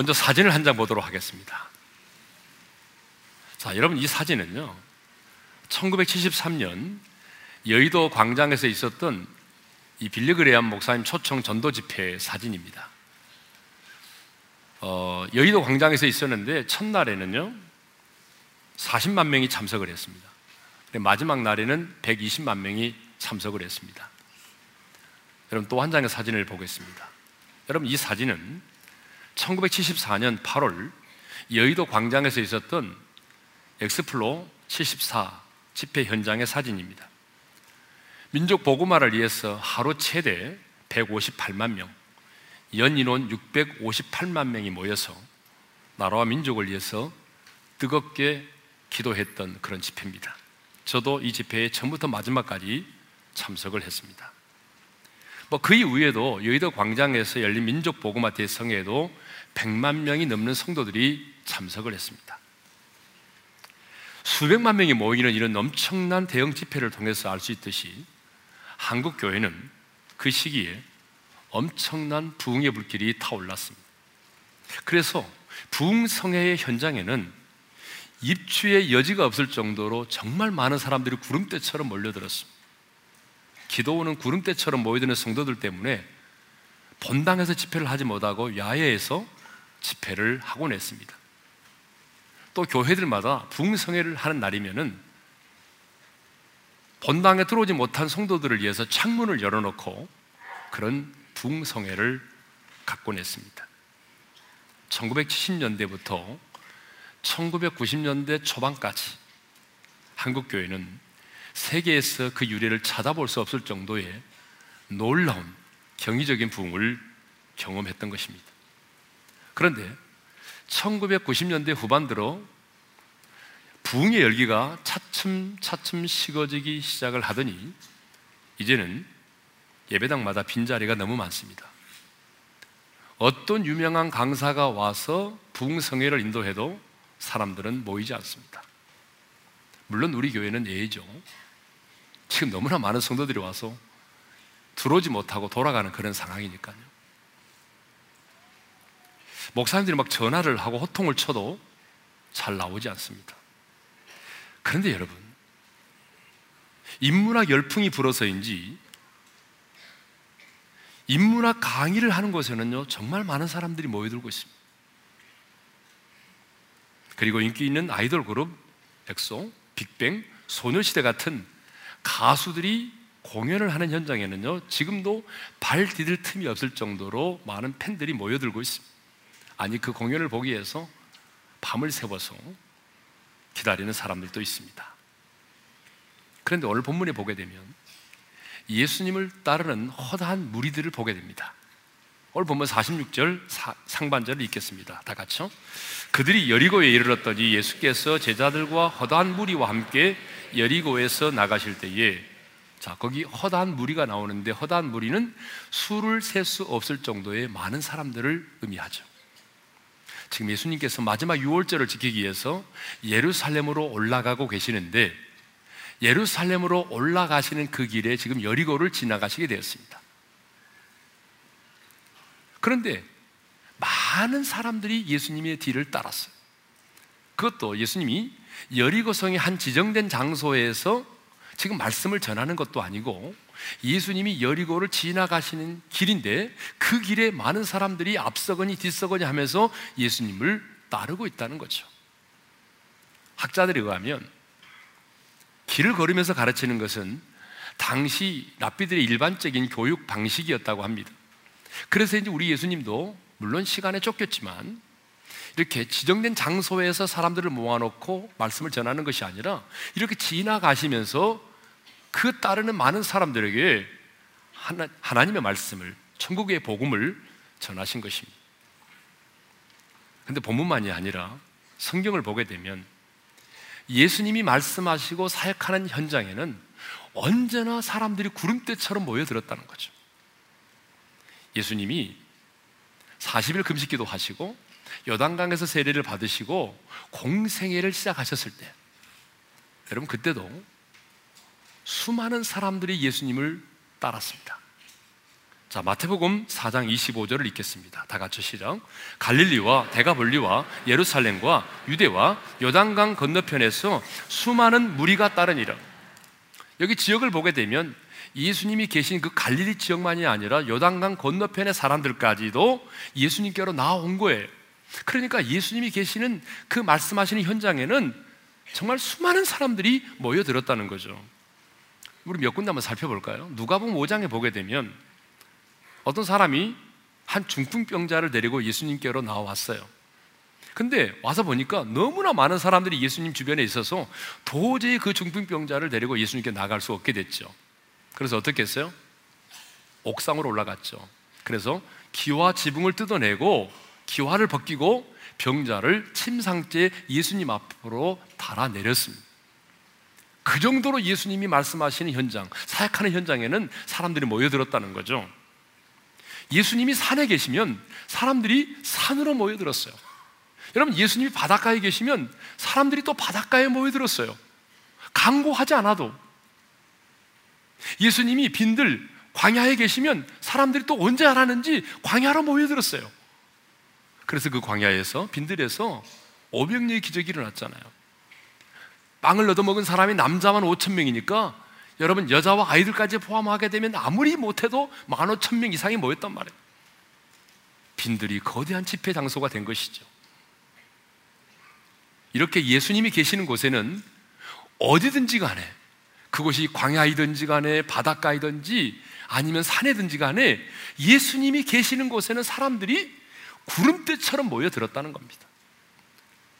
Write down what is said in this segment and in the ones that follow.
먼저 사진을 한 장 보도록 하겠습니다. 자, 여러분 이 사진은요. 1973년 여의도 광장에서 있었던 이 빌리그레암 목사님 초청 전도 집회 사진입니다. 어, 여의도 광장에서 있었는데 첫날에는요 40만 명이 참석을 했습니다. 마지막 날에는 120만 명이 참석을 했습니다. 여러분 또 한 장의 사진을 보겠습니다. 여러분 이 사진은 1974년 8월 여의도 광장에서 있었던 엑스플로 74 집회 현장의 사진입니다. 민족 보고마를 위해서 하루 최대 158만 명, 연 인원 658만 명이 모여서 나라와 민족을 위해서 뜨겁게 기도했던 그런 집회입니다. 저도 이 집회에 처음부터 마지막까지 참석을 했습니다. 뭐 그 이후에도 여의도 광장에서 열린 민족 보고마 대성회에도 100만 명이 넘는 성도들이 참석을 했습니다. 수백만 명이 모이는 이런 엄청난 대형 집회를 통해서 알 수 있듯이 한국 교회는 그 시기에 엄청난 부흥의 불길이 타올랐습니다. 그래서 부흥성회의 현장에는 입추의 여지가 없을 정도로 정말 많은 사람들이 구름대처럼 몰려들었습니다. 기도 오는 구름대처럼 모여드는 성도들 때문에 본당에서 집회를 하지 못하고 야외에서 집회를 하곤 했습니다. 또 교회들마다 부흥성회를 하는 날이면은 본당에 들어오지 못한 성도들을 위해서 창문을 열어놓고 그런 부흥성회를 갖곤 했습니다. 1970년대부터 1990년대 초반까지 한국 교회는 세계에서 그 유래를 찾아볼 수 없을 정도의 놀라운 경이적인 부흥을 경험했던 것입니다. 그런데 1990년대 후반 들어 부흥의 열기가 차츰 차츰 식어지기 시작을 하더니 이제는 예배당마다 빈자리가 너무 많습니다. 어떤 유명한 강사가 와서 부흥성회를 인도해도 사람들은 모이지 않습니다. 물론 우리 교회는 예의죠. 지금 너무나 많은 성도들이 와서 들어오지 못하고 돌아가는 그런 상황이니까요. 목사님들이 막 전화를 하고 호통을 쳐도 잘 나오지 않습니다. 그런데 여러분, 인문학 열풍이 불어서인지 인문학 강의를 하는 곳에는요, 정말 많은 사람들이 모여들고 있습니다. 그리고 인기 있는 아이돌 그룹 엑소, 빅뱅, 소녀시대 같은 가수들이 공연을 하는 현장에는요, 지금도 발 디딜 틈이 없을 정도로 많은 팬들이 모여들고 있습니다. 아니, 그 공연을 보기 위해서 밤을 새워서 기다리는 사람들도 있습니다. 그런데 오늘 본문에 보게 되면 예수님을 따르는 허다한 무리들을 보게 됩니다. 오늘 보면 46절 상반절을 읽겠습니다. 다 같이요. 그들이 여리고에 이르렀더니 예수께서 제자들과 허다한 무리와 함께 여리고에서 나가실 때에 자, 거기 허다한 무리가 나오는데 허다한 무리는 수를 셀 수 없을 정도의 많은 사람들을 의미하죠. 지금 예수님께서 마지막 6월절을 지키기 위해서 예루살렘으로 올라가고 계시는데 예루살렘으로 올라가시는 그 길에 지금 여리고를 지나가시게 되었습니다. 그런데 많은 사람들이 예수님의 뒤를 따랐어요. 그것도 예수님이 여리고성의 한 지정된 장소에서 지금 말씀을 전하는 것도 아니고 예수님이 여리고를 지나가시는 길인데 그 길에 많은 사람들이 앞서거니 뒤서거니 하면서 예수님을 따르고 있다는 거죠. 학자들에 의하면 길을 걸으면서 가르치는 것은 당시 랍비들의 일반적인 교육 방식이었다고 합니다. 그래서 이제 우리 예수님도 물론 시간에 쫓겼지만 이렇게 지정된 장소에서 사람들을 모아놓고 말씀을 전하는 것이 아니라 이렇게 지나가시면서 그 따르는 많은 사람들에게 하나, 하나님의 말씀을 천국의 복음을 전하신 것입니다. 근데 본문만이 아니라 성경을 보게 되면 예수님이 말씀하시고 사역하는 현장에는 언제나 사람들이 구름대처럼 모여들었다는 거죠. 예수님이 40일 금식기도 하시고 여단강에서 세례를 받으시고 공생애를 시작하셨을 때 여러분 그때도 수많은 사람들이 예수님을 따랐습니다. 자, 마태복음 4장 25절을 읽겠습니다. 다 같이 시작. 갈릴리와 대가볼리와 예루살렘과 유대와 요단강 건너편에서 수많은 무리가 따르니라. 여기 지역을 보게 되면 예수님이 계신 그 갈릴리 지역만이 아니라 요단강 건너편의 사람들까지도 예수님께로 나온 거예요. 그러니까 예수님이 계시는 그 말씀하시는 현장에는 정말 수많은 사람들이 모여들었다는 거죠. 우리 몇 군데 한번 살펴볼까요? 누가복음 5장에 보게 되면 어떤 사람이 한 중풍병자를 데리고 예수님께로 나왔어요. 근데 와서 보니까 너무나 많은 사람들이 예수님 주변에 있어서 도저히 그 중풍병자를 데리고 예수님께 나갈 수 없게 됐죠. 그래서 어떻게 했어요? 옥상으로 올라갔죠. 그래서 기와 지붕을 뜯어내고 기와를 벗기고 병자를 침상째 예수님 앞으로 달아내렸습니다. 그 정도로 예수님이 말씀하시는 현장, 사역하는 현장에는 사람들이 모여들었다는 거죠. 예수님이 산에 계시면 사람들이 산으로 모여들었어요. 여러분, 예수님이 바닷가에 계시면 사람들이 또 바닷가에 모여들었어요. 강구하지 않아도. 예수님이 빈들 광야에 계시면 사람들이 또 언제 하라는지 광야로 모여들었어요. 그래서 그 광야에서 빈들에서 500녀의 기적이 일어났잖아요. 빵을 얻어먹은 사람이 남자만 5천 명이니까 여러분 여자와 아이들까지 포함하게 되면 아무리 못해도 만 오천 명 이상이 모였단 말이에요. 빈들이 거대한 집회 장소가 된 것이죠. 이렇게 예수님이 계시는 곳에는 어디든지 간에 그곳이 광야이든지 간에 바닷가이든지 아니면 산에든지 간에 예수님이 계시는 곳에는 사람들이 구름대처럼 모여들었다는 겁니다.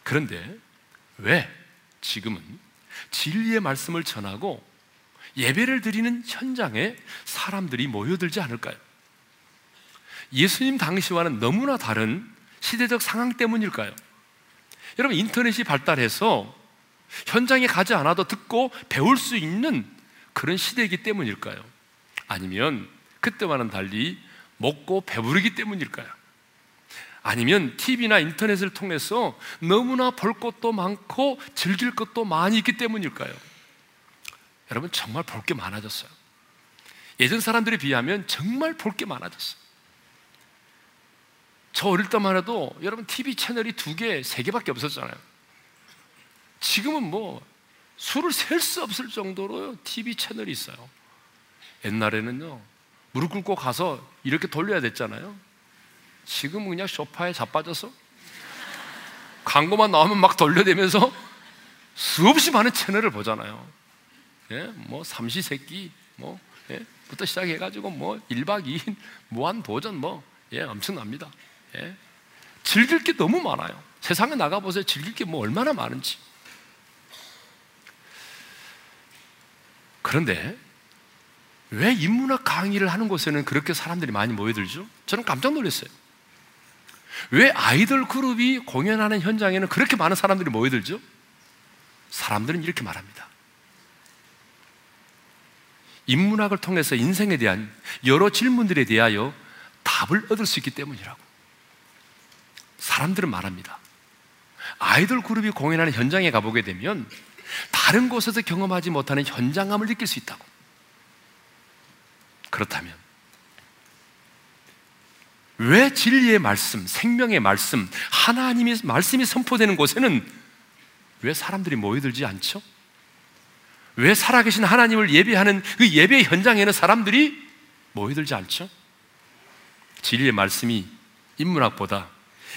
그런데 왜 지금은 진리의 말씀을 전하고 예배를 드리는 현장에 사람들이 모여들지 않을까요? 예수님 당시와는 너무나 다른 시대적 상황 때문일까요? 여러분, 인터넷이 발달해서 현장에 가지 않아도 듣고 배울 수 있는 그런 시대이기 때문일까요? 아니면 그때와는 달리 먹고 배부르기 때문일까요? 아니면 TV나 인터넷을 통해서 너무나 볼 것도 많고 즐길 것도 많이 있기 때문일까요? 여러분 정말 볼 게 많아졌어요. 예전 사람들에 비하면 정말 볼 게 많아졌어요. 저 어릴 때만 해도 여러분 TV 채널이 두 개, 세 개밖에 없었잖아요. 지금은 뭐 수를 셀 수 없을 정도로 TV 채널이 있어요. 옛날에는요, 무릎 꿇고 가서 이렇게 돌려야 됐잖아요. 지금은 그냥 소파에 자빠져서 광고만 나오면 막 돌려대면서 수없이 많은 채널을 보잖아요. 예, 뭐 삼시세끼 뭐 예, 부터 시작해 가지고 뭐 1박 2일 무한 도전 뭐 예, 엄청납니다. 예. 즐길 게 너무 많아요. 세상에 나가 보세요. 즐길 게 뭐 얼마나 많은지. 그런데 왜 인문학 강의를 하는 곳에는 그렇게 사람들이 많이 모여들죠? 저는 깜짝 놀랐어요. 왜 아이돌 그룹이 공연하는 현장에는 그렇게 많은 사람들이 모여들죠? 사람들은 이렇게 말합니다. 인문학을 통해서 인생에 대한 여러 질문들에 대하여 답을 얻을 수 있기 때문이라고. 사람들은 말합니다. 아이돌 그룹이 공연하는 현장에 가보게 되면 다른 곳에서 경험하지 못하는 현장감을 느낄 수 있다고. 그렇다면 왜 진리의 말씀, 생명의 말씀, 하나님의 말씀이 선포되는 곳에는 왜 사람들이 모여들지 않죠? 왜 살아계신 하나님을 예배하는 그 예배 현장에는 사람들이 모여들지 않죠? 진리의 말씀이 인문학보다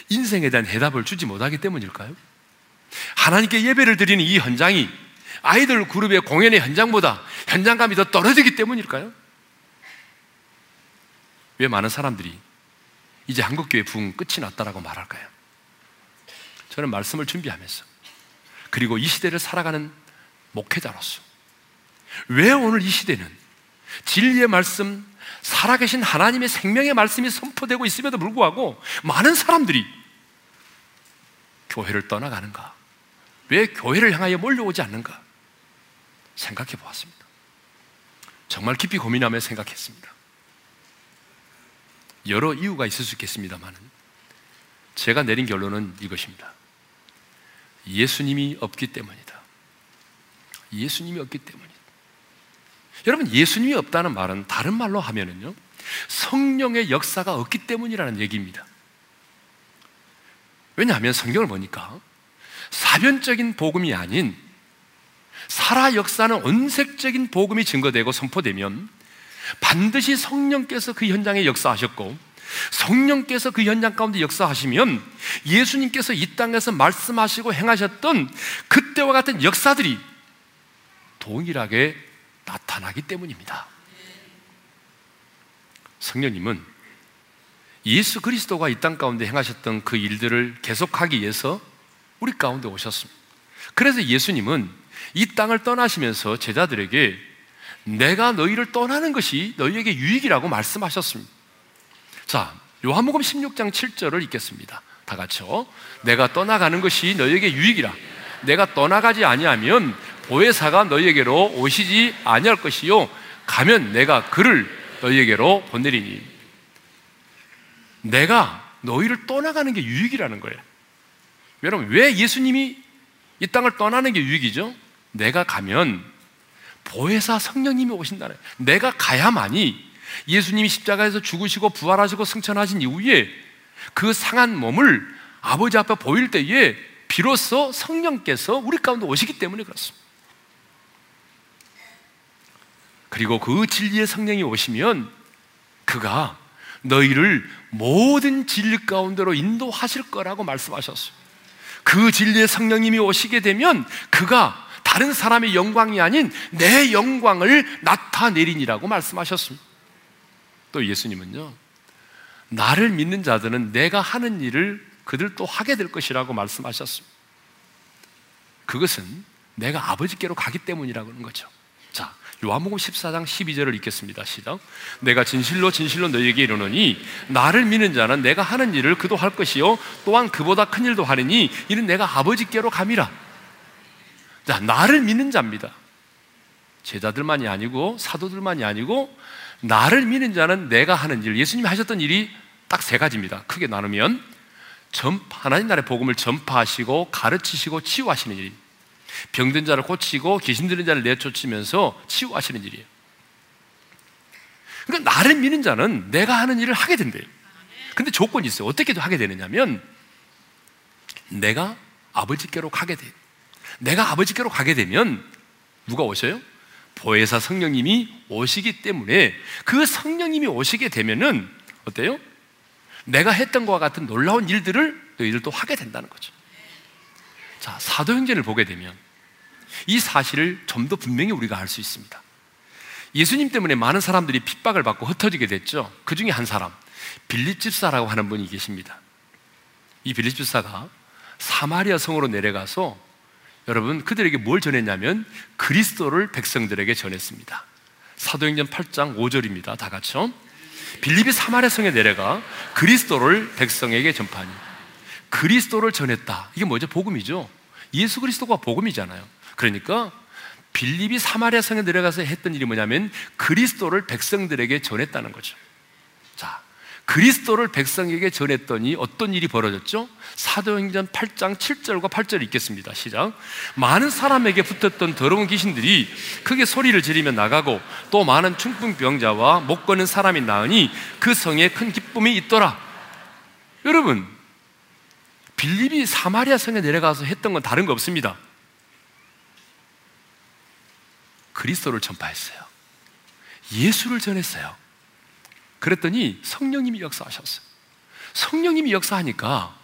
인생에 대한 해답을 주지 못하기 때문일까요? 하나님께 예배를 드리는 이 현장이 아이들 그룹의 공연의 현장보다 현장감이 더 떨어지기 때문일까요? 왜 많은 사람들이 이제 한국교회 부흥 끝이 났다라고 말할까요? 저는 말씀을 준비하면서 그리고 이 시대를 살아가는 목회자로서 왜 오늘 이 시대는 진리의 말씀, 살아계신 하나님의 생명의 말씀이 선포되고 있음에도 불구하고 많은 사람들이 교회를 떠나가는가? 왜 교회를 향하여 몰려오지 않는가? 생각해 보았습니다. 정말 깊이 고민하며 생각했습니다. 여러 이유가 있을 수 있겠습니다만, 제가 내린 결론은 이것입니다. 예수님이 없기 때문이다. 예수님이 없기 때문이다. 여러분, 예수님이 없다는 말은 다른 말로 하면은요, 성령의 역사가 없기 때문이라는 얘기입니다. 왜냐하면 성경을 보니까 사변적인 복음이 아닌 살아 역사는 원색적인 복음이 증거되고 선포되면 반드시 성령께서 그 현장에 역사하셨고 성령께서 그 현장 가운데 역사하시면 예수님께서 이 땅에서 말씀하시고 행하셨던 그때와 같은 역사들이 동일하게 나타나기 때문입니다. 성령님은 예수 그리스도가 이 땅 가운데 행하셨던 그 일들을 계속하기 위해서 우리 가운데 오셨습니다. 그래서 예수님은 이 땅을 떠나시면서 제자들에게 내가 너희를 떠나는 것이 너희에게 유익이라고 말씀하셨습니다. 자, 요한복음 16장 7절을 읽겠습니다. 다 같이요. 내가 떠나가는 것이 너희에게 유익이라. 내가 떠나가지 아니하면 보혜사가 너희에게로 오시지 아니할 것이요. 가면 내가 그를 너희에게로 보내리니. 내가 너희를 떠나가는 게 유익이라는 거예요. 여러분, 왜 예수님이 이 땅을 떠나는 게 유익이죠? 내가 가면 보혜사 성령님이 오신다는 내가 가야만이 예수님이 십자가에서 죽으시고 부활하시고 승천하신 이후에 그 상한 몸을 아버지 앞에 보일 때에 비로소 성령께서 우리 가운데 오시기 때문에 그렇습니다. 그리고 그 진리의 성령이 오시면 그가 너희를 모든 진리 가운데로 인도하실 거라고 말씀하셨어요. 그 진리의 성령님이 오시게 되면 그가 다른 사람의 영광이 아닌 내 영광을 나타내리니라고 말씀하셨습니다. 또 예수님은요, 나를 믿는 자들은 내가 하는 일을 그들 또 하게 될 것이라고 말씀하셨습니다. 그것은 내가 아버지께로 가기 때문이라고 하는 거죠. 자, 요한복음 14장 12절을 읽겠습니다. 시작. 내가 진실로 진실로 너희에게 이르노니 나를 믿는 자는 내가 하는 일을 그도 할 것이요 또한 그보다 큰 일도 하리니 이는 내가 아버지께로 감이라. 자, 나를 믿는 자입니다. 제자들만이 아니고 사도들만이 아니고 나를 믿는 자는 내가 하는 일, 예수님이 하셨던 일이 딱 세 가지입니다. 크게 나누면 전 하나님 나라의 복음을 전파하시고 가르치시고 치유하시는 일. 병든 자를 고치고 귀신 들린 자를 내쫓으면서 치유하시는 일이에요. 그러니까 나를 믿는 자는 내가 하는 일을 하게 된대요. 근데 조건이 있어요. 어떻게 하게 되느냐면 내가 아버지께로 가게 돼요. 내가 아버지께로 가게 되면 누가 오셔요? 보혜사 성령님이 오시기 때문에 그 성령님이 오시게 되면은 어때요? 내가 했던 것과 같은 놀라운 일들을 너희들도 하게 된다는 거죠. 자, 사도행전을 보게 되면 이 사실을 좀 더 분명히 우리가 알 수 있습니다. 예수님 때문에 많은 사람들이 핍박을 받고 흩어지게 됐죠. 그 중에 한 사람, 빌립 집사라고 하는 분이 계십니다. 이 빌립 집사가 사마리아 성으로 내려가서 여러분 그들에게 뭘 전했냐면 그리스도를 백성들에게 전했습니다. 사도행전 8장 5절입니다. 다 같이요. 빌립이 사마리아 성에 내려가 그리스도를 백성에게 전파하니 그리스도를 전했다. 이게 뭐죠? 복음이죠. 예수 그리스도가 복음이잖아요. 그러니까 빌립이 사마리아 성에 내려가서 했던 일이 뭐냐면 그리스도를 백성들에게 전했다는 거죠. 자, 그리스도를 백성에게 전했더니 어떤 일이 벌어졌죠? 사도행전 8장 7절과 8절 읽겠습니다. 시작. 많은 사람에게 붙었던 더러운 귀신들이 크게 소리를 지르며 나가고 또 많은 충풍병자와 못 거는 사람이 나으니 그 성에 큰 기쁨이 있더라. 여러분, 빌립이 사마리아 성에 내려가서 했던 건 다른 거 없습니다. 그리스도를 전파했어요. 예수를 전했어요. 그랬더니 성령님이 역사하셨어요. 성령님이 역사하니까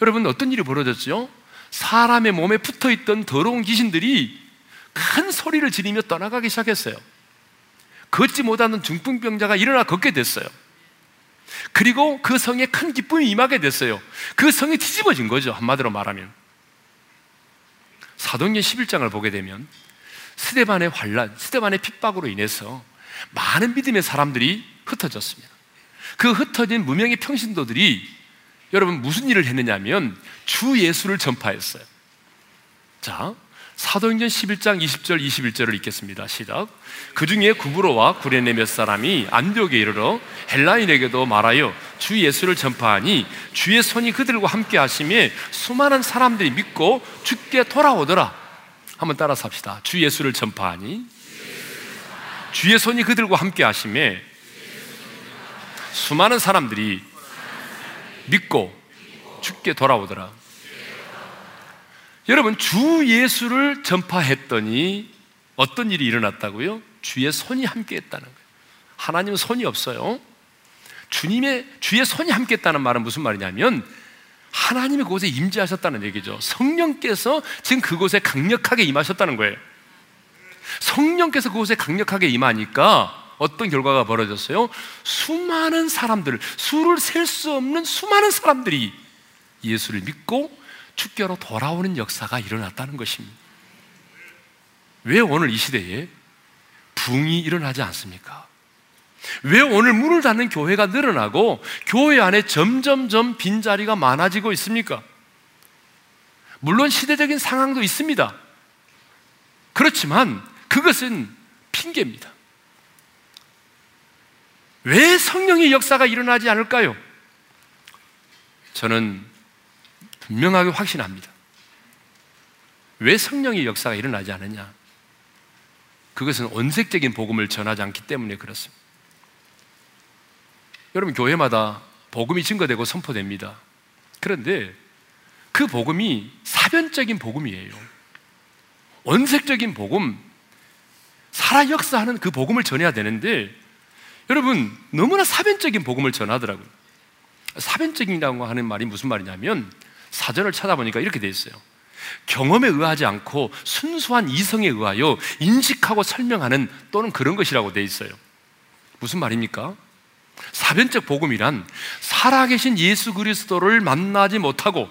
여러분 어떤 일이 벌어졌죠? 사람의 몸에 붙어 있던 더러운 귀신들이 큰 소리를 지르며 떠나가기 시작했어요. 걷지 못하는 중풍병자가 일어나 걷게 됐어요. 그리고 그 성에 큰 기쁨이 임하게 됐어요. 그 성이 뒤집어진 거죠. 한마디로 말하면. 사도행전 11장을 보게 되면 스데반의 환란, 스데반의 핍박으로 인해서 많은 믿음의 사람들이 흩어졌습니다. 그 흩어진 무명의 평신도들이 여러분 무슨 일을 했느냐면 주 예수를 전파했어요. 자, 사도행전 11장 20절 21절을 읽겠습니다. 시작. 그 중에 구브로와 구레네 몇 사람이 안디옥에 이르러 헬라인에게도 말하여 주 예수를 전파하니 주의 손이 그들과 함께 하심에 수많은 사람들이 믿고 죽게 돌아오더라. 한번 따라서 합시다. 주 예수를 전파하니 주의 손이 그들과 함께 하심에 수많은 사람들이 믿고 죽게 돌아오더라. 여러분, 주 예수를 전파했더니 어떤 일이 일어났다고요? 주의 손이 함께 했다는 거예요. 하나님은 손이 없어요. 주님의, 주의 손이 함께 했다는 말은 무슨 말이냐면 하나님이 그곳에 임재하셨다는 얘기죠. 성령께서 지금 그곳에 강력하게 임하셨다는 거예요. 성령께서 그곳에 강력하게 임하니까 어떤 결과가 벌어졌어요? 수많은 사람들, 수를 셀 수 없는 수많은 사람들이 예수를 믿고 축교로 돌아오는 역사가 일어났다는 것입니다. 왜 오늘 이 시대에 붕이 일어나지 않습니까? 왜 오늘 문을 닫는 교회가 늘어나고 교회 안에 점점점 빈자리가 많아지고 있습니까? 물론 시대적인 상황도 있습니다. 그렇지만 그것은 핑계입니다. 왜 성령의 역사가 일어나지 않을까요? 저는 분명하게 확신합니다. 왜 성령의 역사가 일어나지 않느냐? 그것은 원색적인 복음을 전하지 않기 때문에 그렇습니다. 여러분, 교회마다 복음이 증거되고 선포됩니다. 그런데 그 복음이 사변적인 복음이에요. 원색적인 복음, 살아 역사하는 그 복음을 전해야 되는데, 여러분, 너무나 사변적인 복음을 전하더라고요. 사변적이라고 하는 말이 무슨 말이냐면, 사전을 찾아보니까 이렇게 되어 있어요. 경험에 의하지 않고 순수한 이성에 의하여 인식하고 설명하는 또는 그런 것이라고 되어 있어요. 무슨 말입니까? 사변적 복음이란 살아계신 예수 그리스도를 만나지 못하고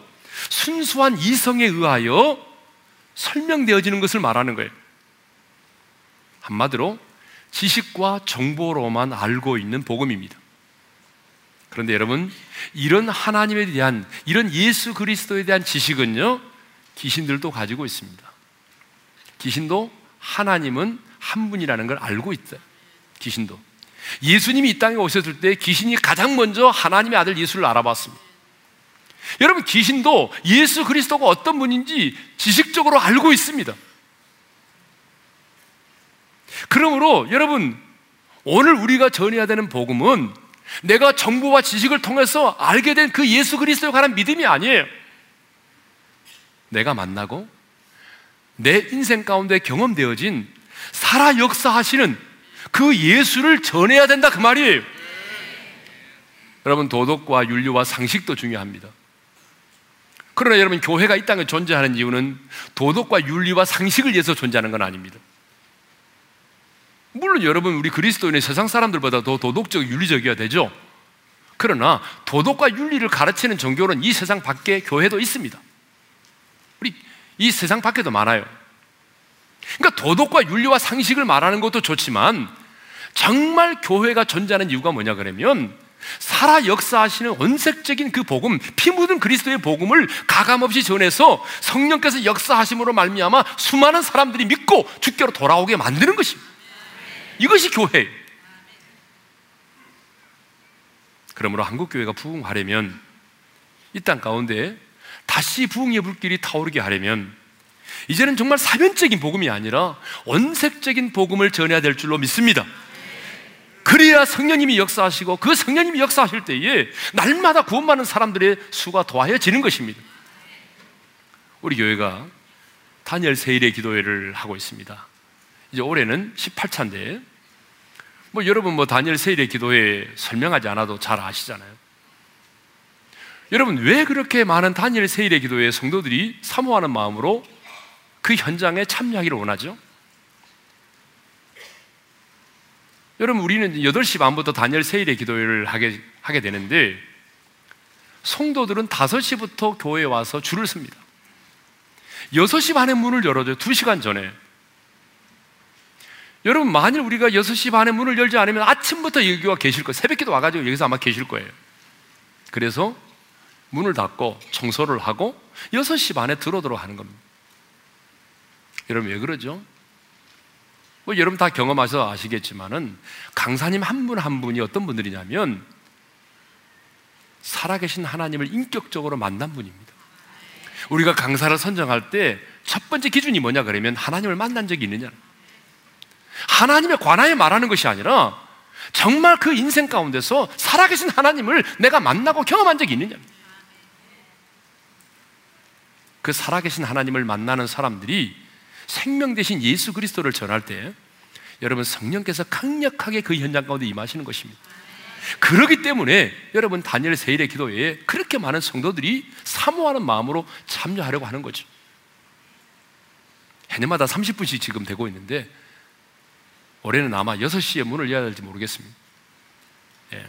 순수한 이성에 의하여 설명되어지는 것을 말하는 거예요. 한마디로 지식과 정보로만 알고 있는 복음입니다. 그런데 여러분, 이런 하나님에 대한, 이런 예수 그리스도에 대한 지식은요, 귀신들도 가지고 있습니다. 귀신도 하나님은 한 분이라는 걸 알고 있다. 귀신도. 예수님이 이 땅에 오셨을 때 귀신이 가장 먼저 하나님의 아들 예수를 알아봤습니다. 여러분, 귀신도 예수 그리스도가 어떤 분인지 지식적으로 알고 있습니다. 그러므로 여러분, 오늘 우리가 전해야 되는 복음은 내가 정보와 지식을 통해서 알게 된 그 예수 그리스도에 관한 믿음이 아니에요. 내가 만나고 내 인생 가운데 경험되어진 살아 역사하시는 그 예수를 전해야 된다 그 말이에요. 여러분 도덕과 윤리와 상식도 중요합니다. 그러나 여러분 교회가 이 땅에 존재하는 이유는 도덕과 윤리와 상식을 위해서 존재하는 건 아닙니다. 물론 여러분 우리 그리스도인의 세상 사람들보다 더 도덕적 윤리적이어야 되죠. 그러나 도덕과 윤리를 가르치는 종교는 이 세상 밖에 교회도 있습니다. 우리 이 세상 밖에도 많아요. 그러니까 도덕과 윤리와 상식을 말하는 것도 좋지만 정말 교회가 존재하는 이유가 뭐냐 그러면 살아 역사하시는 원색적인 그 복음, 피 묻은 그리스도의 복음을 가감없이 전해서 성령께서 역사하심으로 말미암아 수많은 사람들이 믿고 주께로 돌아오게 만드는 것입니다. 이것이 교회. 그러므로 한국 교회가 부흥하려면 이 땅 가운데 다시 부흥의 불길이 타오르게 하려면 이제는 정말 사변적인 복음이 아니라 원색적인 복음을 전해야 될 줄로 믿습니다. 그래야 성령님이 역사하시고 그 성령님이 역사하실 때에 날마다 구원받는 사람들의 수가 더하여지는 것입니다. 우리 교회가 다니엘 세일의 기도회를 하고 있습니다. 이제 올해는 18차인데 뭐 여러분 뭐 다니엘 세일의 기도회 설명하지 않아도 잘 아시잖아요. 여러분 왜 그렇게 많은 다니엘 세일의 기도회 성도들이 사모하는 마음으로 그 현장에 참여하기를 원하죠? 여러분, 우리는 8시 반부터 다니엘 세일의 기도회를 하게, 하게 되는데, 성도들은 5시부터 교회에 와서 줄을 섭니다. 6시 반에 문을 열어줘요. 2시간 전에. 여러분, 만일 우리가 6시 반에 문을 열지 않으면 아침부터 여기와 계실 거예요. 새벽기도 와가지고 여기서 아마 계실 거예요. 그래서 문을 닫고 청소를 하고 6시 반에 들어오도록 하는 겁니다. 여러분 왜 그러죠? 뭐 여러분 다 경험하셔서 아시겠지만은 강사님 한 분한 한 분이 어떤 분들이냐면 살아계신 하나님을 인격적으로 만난 분입니다. 우리가 강사를 선정할 때 첫 번째 기준이 뭐냐 그러면 하나님을 만난 적이 있느냐. 하나님에 관하여 말하는 것이 아니라 정말 그 인생 가운데서 살아계신 하나님을 내가 만나고 경험한 적이 있느냐? 그 살아계신 하나님을 만나는 사람들이 생명 대신 예수 그리스도를 전할 때 여러분 성령께서 강력하게 그 현장 가운데 임하시는 것입니다. 그러기 때문에 여러분 다니엘 세일의 기도회에 그렇게 많은 성도들이 사모하는 마음으로 참여하려고 하는 거죠. 해년마다 30분씩 지금 되고 있는데 올해는 아마 6시에 문을 열어야 될지 모르겠습니다. 예.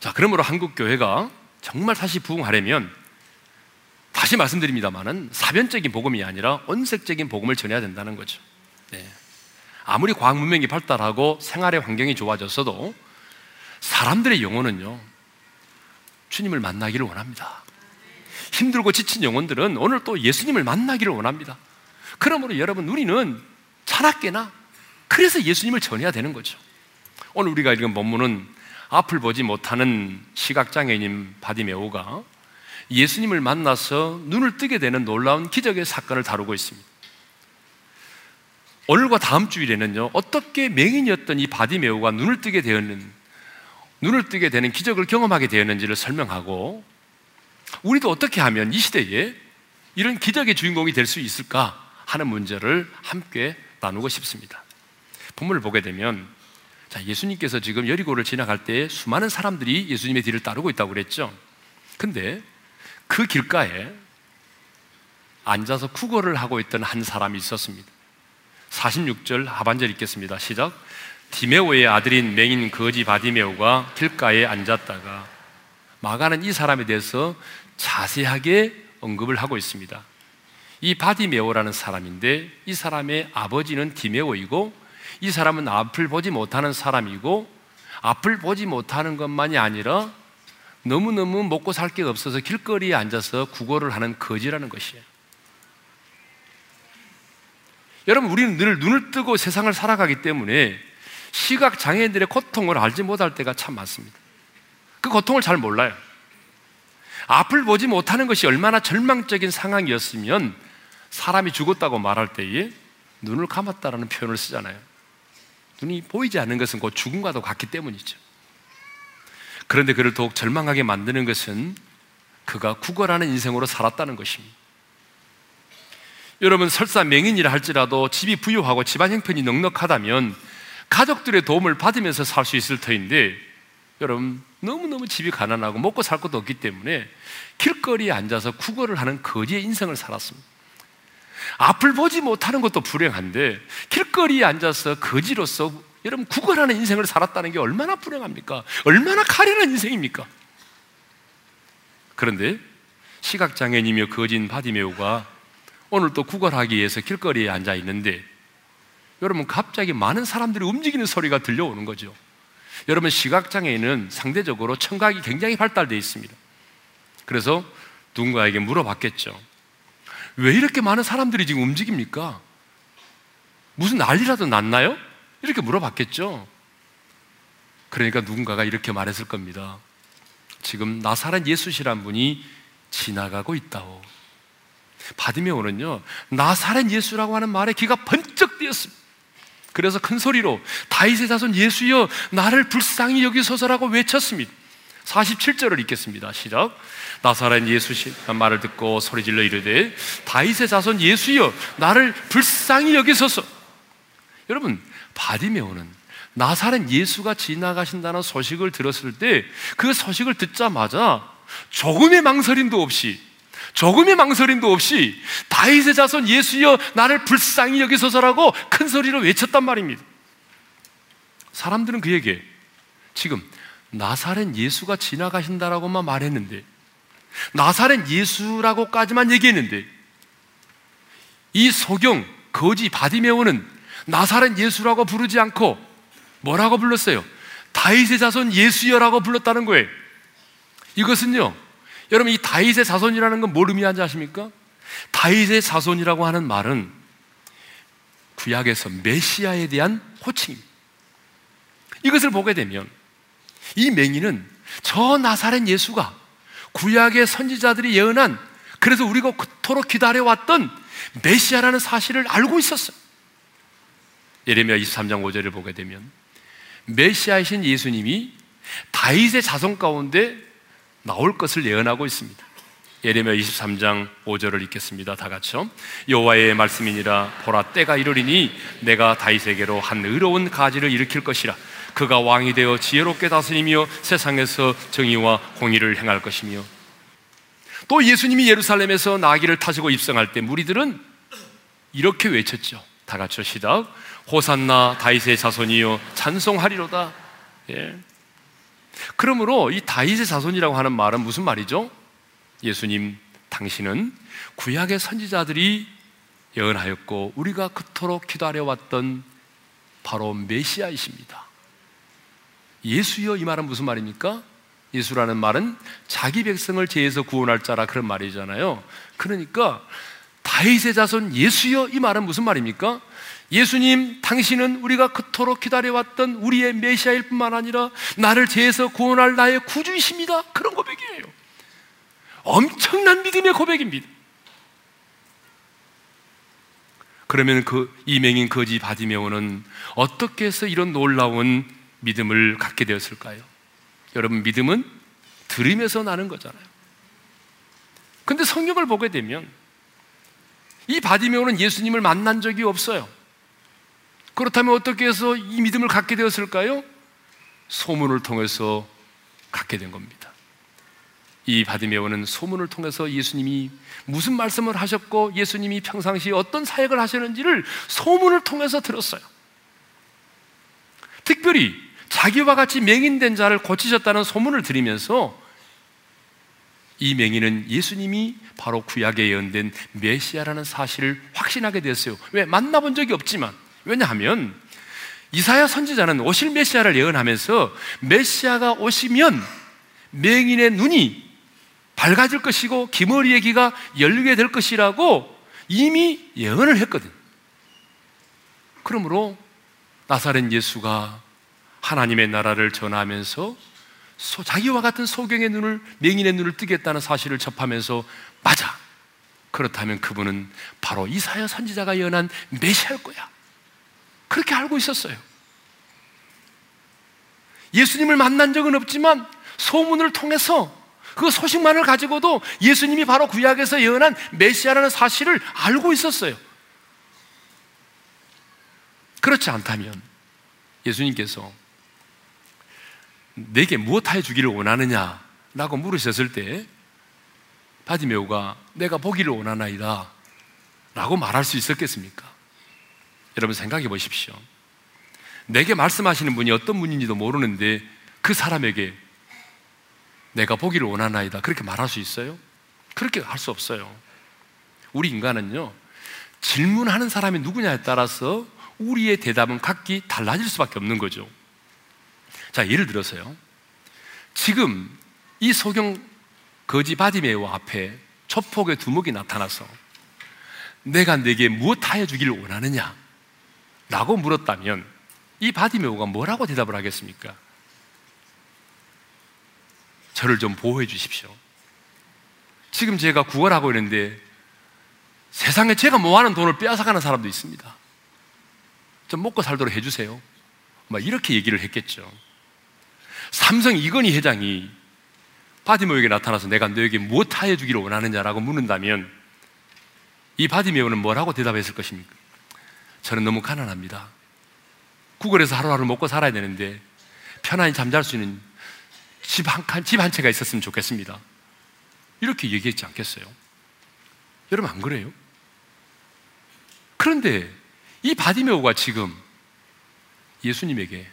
자, 그러므로 한국 교회가 정말 다시 부흥하려면 다시 말씀드립니다만은 사변적인 복음이 아니라 언색적인 복음을 전해야 된다는 거죠. 네. 아무리 과학 문명이 발달하고 생활의 환경이 좋아졌어도 사람들의 영혼은요 주님을 만나기를 원합니다. 힘들고 지친 영혼들은 오늘 또 예수님을 만나기를 원합니다. 그러므로 여러분 우리는 자나깨나 그래서 예수님을 전해야 되는 거죠. 오늘 우리가 읽은 본문은 앞을 보지 못하는 시각장애인 바디메오가 예수님을 만나서 눈을 뜨게 되는 놀라운 기적의 사건을 다루고 있습니다. 오늘과 다음 주일에는요, 어떻게 맹인이었던 이 바디메오가 눈을 뜨게 되었는, 눈을 뜨게 되는 기적을 경험하게 되었는지를 설명하고, 우리도 어떻게 하면 이 시대에 이런 기적의 주인공이 될 수 있을까 하는 문제를 함께 나누고 싶습니다. 본문을 보게 되면 자, 예수님께서 지금 여리고를 지나갈 때 수많은 사람들이 예수님의 뒤를 따르고 있다고 그랬죠. 근데 그 길가에 앉아서 구걸을 하고 있던 한 사람이 있었습니다. 46절 하반절 읽겠습니다. 시작. 디메오의 아들인 맹인 거지 바디메오가 길가에 앉았다가 마가는 이 사람에 대해서 자세하게 언급을 하고 있습니다. 이 바디메오라는 사람인데 이 사람의 아버지는 디메오이고 이 사람은 앞을 보지 못하는 사람이고 앞을 보지 못하는 것만이 아니라 너무너무 먹고 살 게 없어서 길거리에 앉아서 구걸을 하는 거지라는 것이에요. 여러분, 우리는 늘 눈을 뜨고 세상을 살아가기 때문에 시각 장애인들의 고통을 알지 못할 때가 참 많습니다. 그 고통을 잘 몰라요. 앞을 보지 못하는 것이 얼마나 절망적인 상황이었으면 사람이 죽었다고 말할 때에 눈을 감았다라는 표현을 쓰잖아요. 눈이 보이지 않는 것은 곧 죽음과도 같기 때문이죠. 그런데 그를 더욱 절망하게 만드는 것은 그가 구걸하는 인생으로 살았다는 것입니다. 여러분, 설사 맹인이라 할지라도 집이 부유하고 집안 형편이 넉넉하다면 가족들의 도움을 받으면서 살 수 있을 터인데, 여러분, 너무너무 집이 가난하고 먹고 살 것도 없기 때문에 길거리에 앉아서 구걸을 하는 거지의 인생을 살았습니다. 앞을 보지 못하는 것도 불행한데 길거리에 앉아서 거지로서 여러분 구걸하는 인생을 살았다는 게 얼마나 불행합니까? 얼마나 가련한 인생입니까? 그런데 시각장애인이며 거진 바디메오가 오늘 또 구걸하기 위해서 길거리에 앉아 있는데 여러분 갑자기 많은 사람들이 움직이는 소리가 들려오는 거죠. 여러분 시각장애인은 상대적으로 청각이 굉장히 발달되어 있습니다. 그래서 누군가에게 물어봤겠죠. 왜 이렇게 많은 사람들이 지금 움직입니까? 무슨 난리라도 났나요? 이렇게 물어봤겠죠. 그러니까 누군가가 이렇게 말했을 겁니다. 지금 나사렛 예수시란 분이 지나가고 있다오. 바디메오는요, 나사렛 예수라고 하는 말에 귀가 번쩍 뜨였습니다. 그래서 큰 소리로 다윗의 자손 예수여 나를 불쌍히 여기소서라고 외쳤습니다. 47절을 읽겠습니다. 시작. 나사렛 예수시란 말을 듣고 소리질러 이르되 다윗의 자손 예수여 나를 불쌍히 여기소서. 여러분 바디메오는 나사렛 예수가 지나가신다는 소식을 들었을 때 그 소식을 듣자마자 조금의 망설임도 없이 조금의 망설임도 없이 다윗의 자손 예수여 나를 불쌍히 여기소서라고 큰 소리로 외쳤단 말입니다. 사람들은 그에게 지금 나사렛 예수가 지나가신다라고만 말했는데 나사렛 예수라고까지만 얘기했는데 이 소경 거지 바디메오는 나사렛 예수라고 부르지 않고 뭐라고 불렀어요? 다윗의 자손 예수여라고 불렀다는 거예요. 이것은요, 여러분 이 다윗의 자손이라는 건 뭘 의미하는지 아십니까? 다윗의 자손이라고 하는 말은 구약에서 메시아에 대한 호칭입니다. 이것을 보게 되면 이 맹인은 저 나사렛 예수가 구약의 선지자들이 예언한 그래서 우리가 그토록 기다려왔던 메시아라는 사실을 알고 있었어요. 예레미야 23장 5절을 보게 되면 메시아이신 예수님이 다윗의 자손 가운데 나올 것을 예언하고 있습니다. 예레미야 23장 5절을 읽겠습니다. 다 같이요. 여호와의 말씀이니라 보라 때가 이르리니 내가 다윗에게로 한 의로운 가지를 일으킬 것이라 그가 왕이 되어 지혜롭게 다스리며 세상에서 정의와 공의를 행할 것이며 또 예수님이 예루살렘에서 나귀를 타시고 입성할 때 무리들은 이렇게 외쳤죠. 다 같이 시작. 호산나 다윗의 자손이여 찬송하리로다. 예. 그러므로 이 다윗의 자손이라고 하는 말은 무슨 말이죠? 예수님 당신은 구약의 선지자들이 예언하였고 우리가 그토록 기다려 왔던 바로 메시아이십니다. 예수여 이 말은 무슨 말입니까? 예수라는 말은 자기 백성을 죄에서 구원할 자라 그런 말이잖아요. 그러니까 다윗의 자손 예수여 이 말은 무슨 말입니까? 예수님, 당신은 우리가 그토록 기다려왔던 우리의 메시아일 뿐만 아니라 나를 죄에서 구원할 나의 구주이십니다. 그런 고백이에요. 엄청난 믿음의 고백입니다. 그러면 그 이맹인 거지 바디메오는 어떻게 해서 이런 놀라운 믿음을 갖게 되었을까요? 여러분 믿음은 들으면서 나는 거잖아요. 근데 성경을 보게 되면 이 바디메오는 예수님을 만난 적이 없어요. 그렇다면 어떻게 해서 이 믿음을 갖게 되었을까요? 소문을 통해서 갖게 된 겁니다. 이 바디메오는 소문을 통해서 예수님이 무슨 말씀을 하셨고 예수님이 평상시 어떤 사역을 하시는지를 소문을 통해서 들었어요. 특별히 자기와 같이 맹인된 자를 고치셨다는 소문을 들으면서 이 맹인은 예수님이 바로 구약에 예언된 메시아라는 사실을 확신하게 됐어요. 왜? 만나본 적이 없지만. 왜냐하면 이사야 선지자는 오실 메시아를 예언하면서 메시아가 오시면 맹인의 눈이 밝아질 것이고 기머리의 귀가 열리게 될 것이라고 이미 예언을 했거든. 그러므로 나사렛 예수가 하나님의 나라를 전하면서 자기와 같은 소경의 눈을 맹인의 눈을 뜨겠다는 사실을 접하면서 맞아. 그렇다면 그분은 바로 이사야 선지자가 예언한 메시아일 거야. 그렇게 알고 있었어요. 예수님을 만난 적은 없지만 소문을 통해서 그 소식만을 가지고도 예수님이 바로 구약에서 예언한 메시아라는 사실을 알고 있었어요. 그렇지 않다면 예수님께서 내게 무엇 하여 주기를 원하느냐? 라고 물으셨을 때 바디메오가 내가 보기를 원하나이다 라고 말할 수 있었겠습니까? 여러분 생각해 보십시오. 내게 말씀하시는 분이 어떤 분인지도 모르는데 그 사람에게 내가 보기를 원하나이다 그렇게 말할 수 있어요? 그렇게 할 수 없어요. 우리 인간은요 질문하는 사람이 누구냐에 따라서 우리의 대답은 각기 달라질 수밖에 없는 거죠. 자, 예를 들어서요. 지금 이 소경 거지 바디메오 앞에 초폭의 두목이 나타나서 내가 내게 무엇 하여 주기를 원하느냐? 라고 물었다면 이 바디메오가 뭐라고 대답을 하겠습니까? 저를 좀 보호해 주십시오. 지금 제가 구걸하고 있는데 세상에 제가 모아놓은 돈을 빼앗아가는 사람도 있습니다. 좀 먹고 살도록 해주세요. 막 이렇게 얘기를 했겠죠. 삼성 이건희 회장이 바디메오에게 나타나서 내가 너에게 무엇 하여 주기를 원하느냐라고 묻는다면 이 바디메오는 뭐라고 대답했을 것입니까? 저는 너무 가난합니다. 구걸에서 하루하루 먹고 살아야 되는데 편안히 잠잘 수 있는 집 한 칸, 집 한 채가 있었으면 좋겠습니다. 이렇게 얘기했지 않겠어요? 여러분 안 그래요? 그런데 이 바디메오가 지금 예수님에게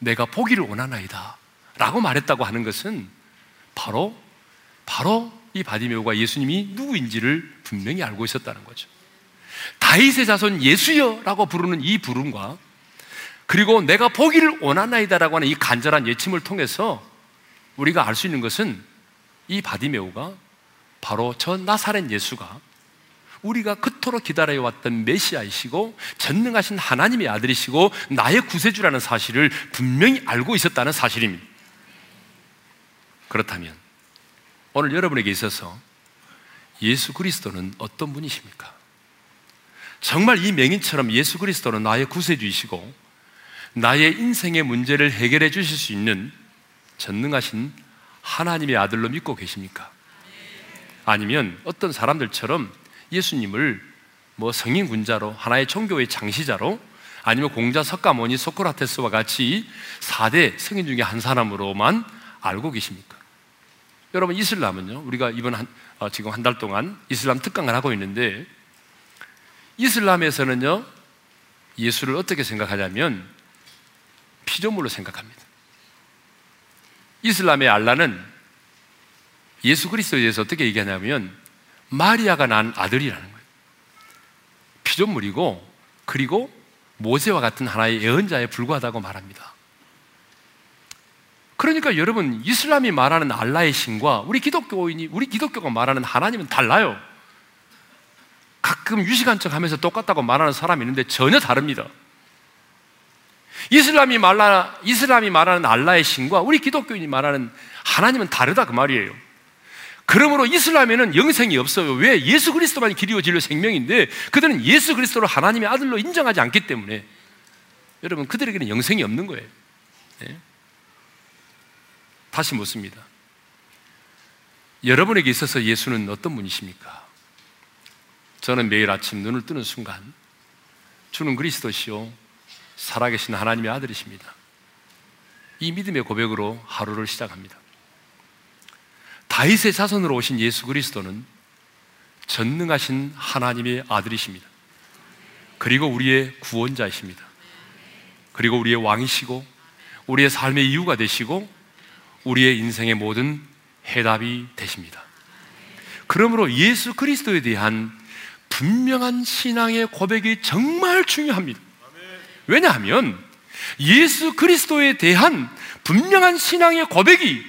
내가 보기를 원하나이다. 라고 말했다고 하는 것은 바로, 바로 이 바디메오가 예수님이 누구인지를 분명히 알고 있었다는 거죠. 다윗의 자손 예수여라고 부르는 이 부름과 그리고 내가 보기를 원하나이다라고 하는 이 간절한 외침을 통해서 우리가 알 수 있는 것은 이 바디메오가 바로 저 나사렛 예수가 우리가 그토록 기다려왔던 메시아이시고 전능하신 하나님의 아들이시고 나의 구세주라는 사실을 분명히 알고 있었다는 사실입니다. 그렇다면 오늘 여러분에게 있어서 예수 그리스도는 어떤 분이십니까? 정말 이 맹인처럼 예수 그리스도는 나의 구세주이시고 나의 인생의 문제를 해결해 주실 수 있는 전능하신 하나님의 아들로 믿고 계십니까? 아니면 어떤 사람들처럼 예수님을 뭐 성인 군자로 하나의 종교의 장시자로 아니면 공자 석가모니 소크라테스와 같이 4대 성인 중에 한 사람으로만 알고 계십니까? 여러분 이슬람은요 우리가 이번 한, 어, 지금 한 달 동안 이슬람 특강을 하고 있는데 이슬람에서는요 예수를 어떻게 생각하냐면 피조물로 생각합니다. 이슬람의 알라는 예수 그리스도에 대해서 어떻게 얘기하냐면 마리아가 낳은 아들이라는 거예요. 피조물이고 그리고 모세와 같은 하나의 예언자에 불과하다고 말합니다. 그러니까 여러분 이슬람이 말하는 알라의 신과 우리 기독교인이 우리 기독교가 말하는 하나님은 달라요. 가끔 유식한 척 하면서 똑같다고 말하는 사람이 있는데 전혀 다릅니다. 이슬람이 말라 이슬람이 말하는 알라의 신과 우리 기독교인이 말하는 하나님은 다르다 그 말이에요. 그러므로 이슬람에는 영생이 없어요. 왜? 예수 그리스도만이 길이요 진료 생명인데 그들은 예수 그리스도를 하나님의 아들로 인정하지 않기 때문에 여러분 그들에게는 영생이 없는 거예요. 네? 다시 묻습니다. 여러분에게 있어서 예수는 어떤 분이십니까? 저는 매일 아침 눈을 뜨는 순간 주는 그리스도시요 살아계신 하나님의 아들이십니다. 이 믿음의 고백으로 하루를 시작합니다. 다윗의 자손으로 오신 예수 그리스도는 전능하신 하나님의 아들이십니다. 그리고 우리의 구원자이십니다. 그리고 우리의 왕이시고 우리의 삶의 이유가 되시고 우리의 인생의 모든 해답이 되십니다. 그러므로 예수 그리스도에 대한 분명한 신앙의 고백이 정말 중요합니다. 왜냐하면 예수 그리스도에 대한 분명한 신앙의 고백이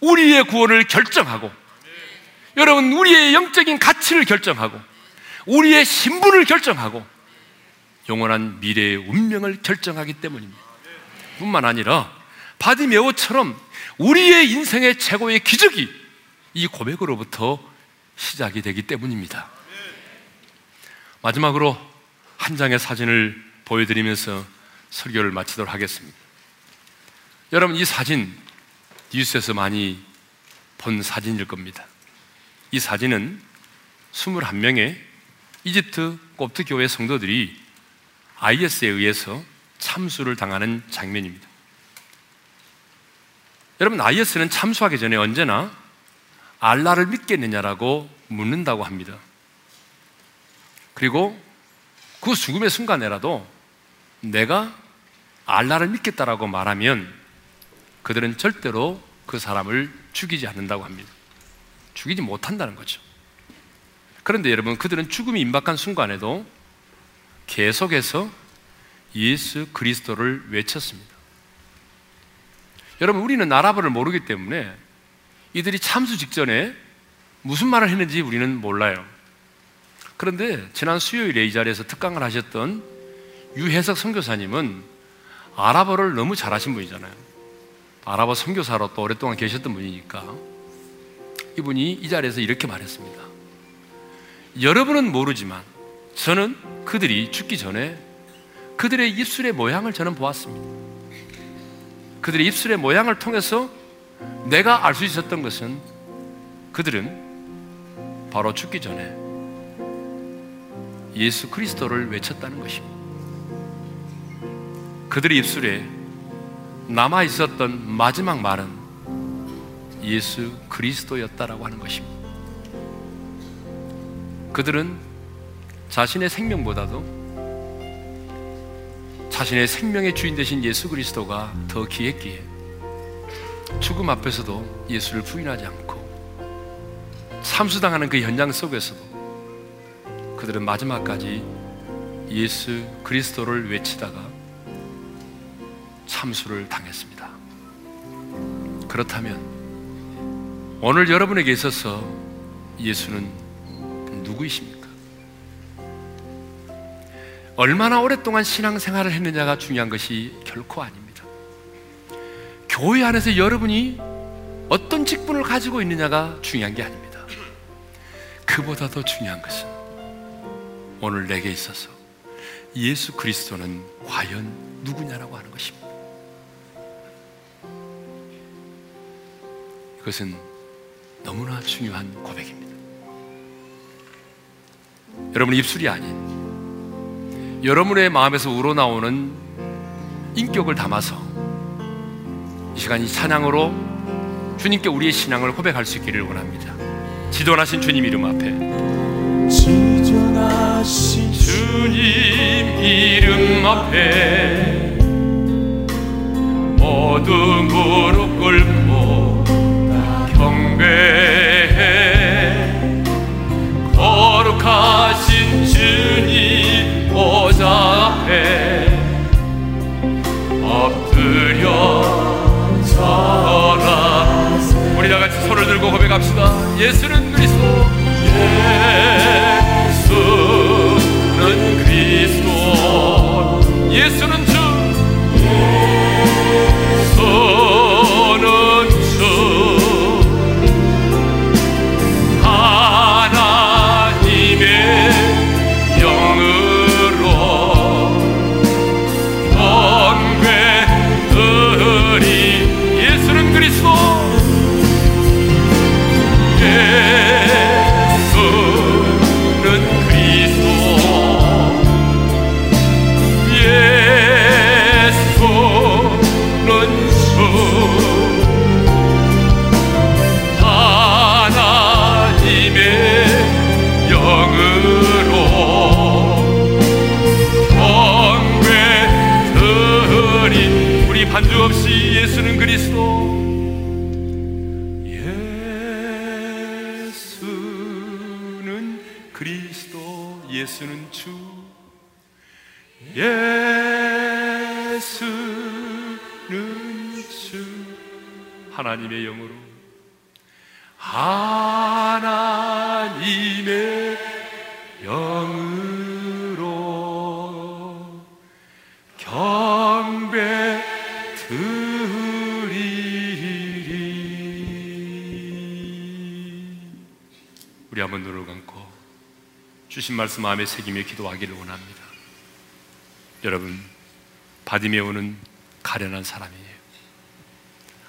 우리의 구원을 결정하고 여러분 우리의 영적인 가치를 결정하고 우리의 신분을 결정하고 영원한 미래의 운명을 결정하기 때문입니다. 뿐만 아니라 바디메오처럼 우리의 인생의 최고의 기적이 이 고백으로부터 시작이 되기 때문입니다. 마지막으로 한 장의 사진을 보여드리면서 설교를 마치도록 하겠습니다. 여러분, 이 사진 뉴스에서 많이 본 사진일 겁니다. 이 사진은 21명의 이집트 곱트 교회 성도들이 IS에 의해서 참수를 당하는 장면입니다. 여러분, IS는 참수하기 전에 언제나 알라를 믿겠느냐라고 묻는다고 합니다. 그리고 그 죽음의 순간에라도 내가 알라를 믿겠다라고 말하면 그들은 절대로 그 사람을 죽이지 않는다고 합니다. 죽이지 못한다는 거죠. 그런데 여러분, 그들은 죽음이 임박한 순간에도 계속해서 예수 그리스도를 외쳤습니다. 여러분, 우리는 아랍어를 모르기 때문에 이들이 참수 직전에 무슨 말을 했는지 우리는 몰라요. 그런데 지난 수요일에 이 자리에서 특강을 하셨던 유해석 선교사님은 아랍어를 너무 잘하신 분이잖아요. 아랍어 선교사로 또 오랫동안 계셨던 분이니까 이분이 이 자리에서 이렇게 말했습니다. 여러분은 모르지만 저는 그들이 죽기 전에 그들의 입술의 모양을 저는 보았습니다. 그들의 입술의 모양을 통해서 내가 알 수 있었던 것은 그들은 바로 죽기 전에 예수 그리스도를 외쳤다는 것입니다. 그들의 입술에 남아 있었던 마지막 말은 예수 그리스도였다라고 하는 것입니다. 그들은 자신의 생명보다도 자신의 생명의 주인 되신 예수 그리스도가 더 귀했기에 죽음 앞에서도 예수를 부인하지 않고 참수당하는 그 현장 속에서도 그들은 마지막까지 예수 그리스도를 외치다가 참수를 당했습니다. 그렇다면 오늘 여러분에게 있어서 예수는 누구이십니까? 얼마나 오랫동안 신앙생활을 했느냐가 중요한 것이 결코 아닙니다. 교회 안에서 여러분이 어떤 직분을 가지고 있느냐가 중요한 게 아닙니다. 그보다 더 중요한 것은 오늘 내게 있어서 예수 그리스도는 과연 누구냐라고 하는 것입니다. 이것은 너무나 중요한 고백입니다. 여러분 입술이 아닌 여러분의 마음에서 우러나오는 인격을 담아서 이 시간 이 찬양으로 주님께 우리의 신앙을 고백할 수 있기를 원합니다. 지도하신 주님 이름 앞에 지존하신 주님 이름 앞에 모두 무릎 꿇고 예수 반주 없이 예수는 그리스도. 예수는 그리스도 예수는 주. 예수는 주. 하나님의 영으로. 하나님의 영 한번 눈을 감고 주신 말씀 마음에 새기며 기도하기를 원합니다 여러분 바디메오는 가련한 사람이에요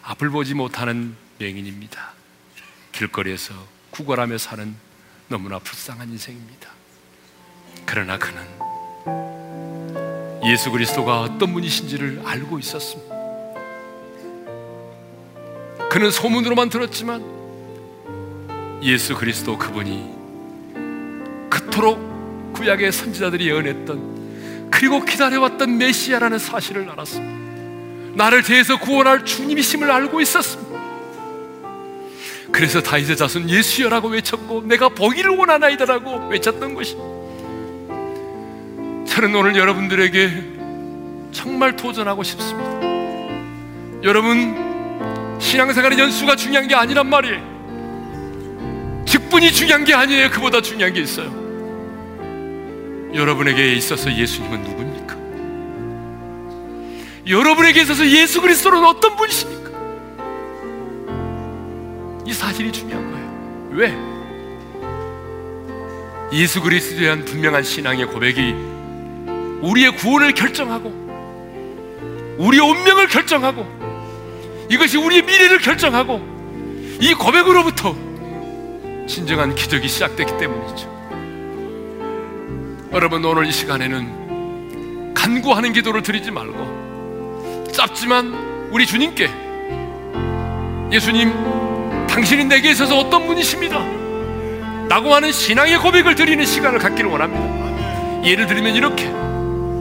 앞을 보지 못하는 맹인입니다 길거리에서 구걸하며 사는 너무나 불쌍한 인생입니다. 그러나 그는 예수 그리스도가 어떤 분이신지를 알고 있었습니다. 그는 소문으로만 들었지만 예수 그리스도 그분이 그토록 구약의 선지자들이 예언했던 그리고 기다려왔던 메시아라는 사실을 알았습니다. 나를 대해서 구원할 주님이심을 알고 있었습니다. 그래서 다윗의 자손 예수여라고 외쳤고 내가 보기를 원하나이다라고 외쳤던 것이 저는 오늘 여러분들에게 정말 도전하고 싶습니다 여러분 신앙생활의 연수가 중요한 게 아니란 말이에요 직분이 중요한 게 아니에요 그보다 중요한 게 있어요 여러분에게 있어서 예수님은 누굽니까? 여러분에게 있어서 예수 그리스도는 어떤 분이십니까? 이 사실이 중요한 거예요. 왜? 예수 그리스도에 대한 분명한 신앙의 고백이 우리의 구원을 결정하고 우리의 운명을 결정하고 이것이 우리의 미래를 결정하고 이 고백으로부터 진정한 기적이 시작됐기 때문이죠. 여러분 오늘 이 시간에는 간구하는 기도를 드리지 말고 짧지만 우리 주님께 예수님 당신이 내게 있어서 어떤 분이십니다. 라고 하는 신앙의 고백을 드리는 시간을 갖기를 원합니다. 예를 들면 이렇게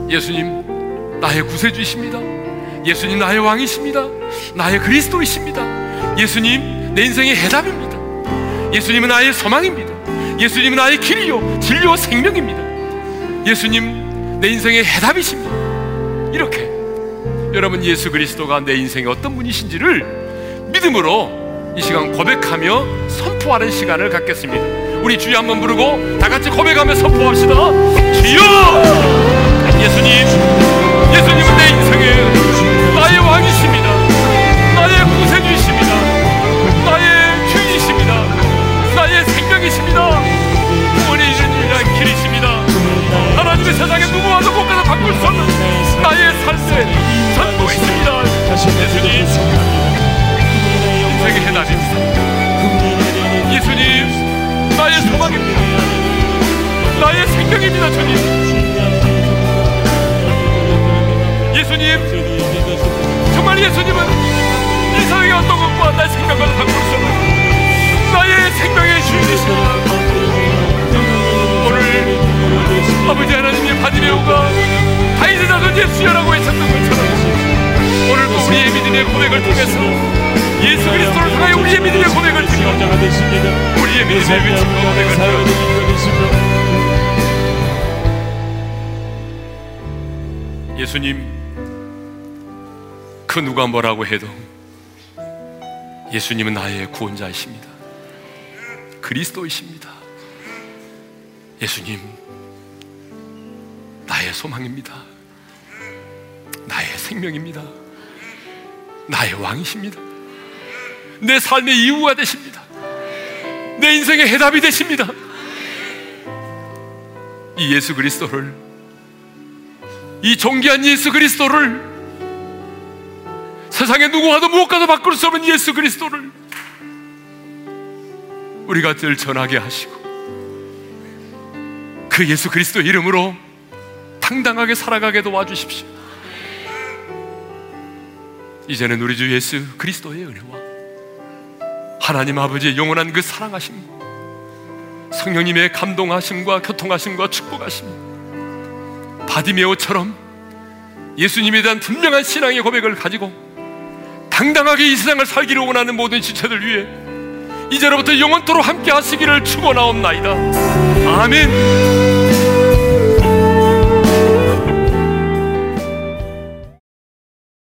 예수님 나의 구세주이십니다. 예수님 나의 왕이십니다. 나의 그리스도이십니다. 예수님 내 인생의 해답입니다. 예수님은 나의 소망입니다. 예수님은 나의 길이요 진리요 생명입니다. 예수님 내 인생의 해답이십니다. 이렇게 여러분 예수 그리스도가 내 인생의 어떤 분이신지를 믿음으로 이 시간 고백하며 선포하는 시간을 갖겠습니다. 우리 주여 한번 부르고 다 같이 고백하며 선포합시다. 주여! 예수님, 예수님은 내 인생의 그 세상에 누구와도 못 가서 바꿀 수 없는 나의 삶의 전부 있습니다. 예수님. 인생의 해답입니다. 예수님 나의 소망입니다. 나의 생명입니다 주님. 예수님 정말 예수님은 이 세상의 어떤 것과 나의 생각과 바꿀 수 없는 나의 생명의 주인이십니다 아버지 하나님의 바디메오가 다이제 자손 예수여라고 외쳤던 것처럼 오늘 또 우리의 믿음의 고백을 통해서 예수 그리스도를 통하여 우리의 믿음의 고백을 드려 우리의 믿음의 외침과 고백을 드려 예수님 그 누가 뭐라고 해도 예수님은 나의 구원자이십니다. 그리스도이십니다 예수님 나의 소망입니다. 나의 생명입니다. 나의 왕이십니다. 내 삶의 이유가 되십니다. 내 인생의 해답이 되십니다. 이 예수 그리스도를 이 존귀한 예수 그리스도를 세상에 누구와도 무엇과도 바꿀 수 없는 예수 그리스도를 우리가 늘 전하게 하시고 그 예수 그리스도 이름으로 당당하게 살아가게 도와주십시오. 이제는 우리 주 예수 그리스도의 은혜와 하나님 아버지의 영원한 그 사랑하심 성령님의 감동하심과 교통하심과 축복하심 바디메오처럼 예수님에 대한 분명한 신앙의 고백을 가지고 당당하게 이 세상을 살기를 원하는 모든 지체들 위해 이제로부터 영원토록 함께 하시기를 축원하옵나이다. 아멘.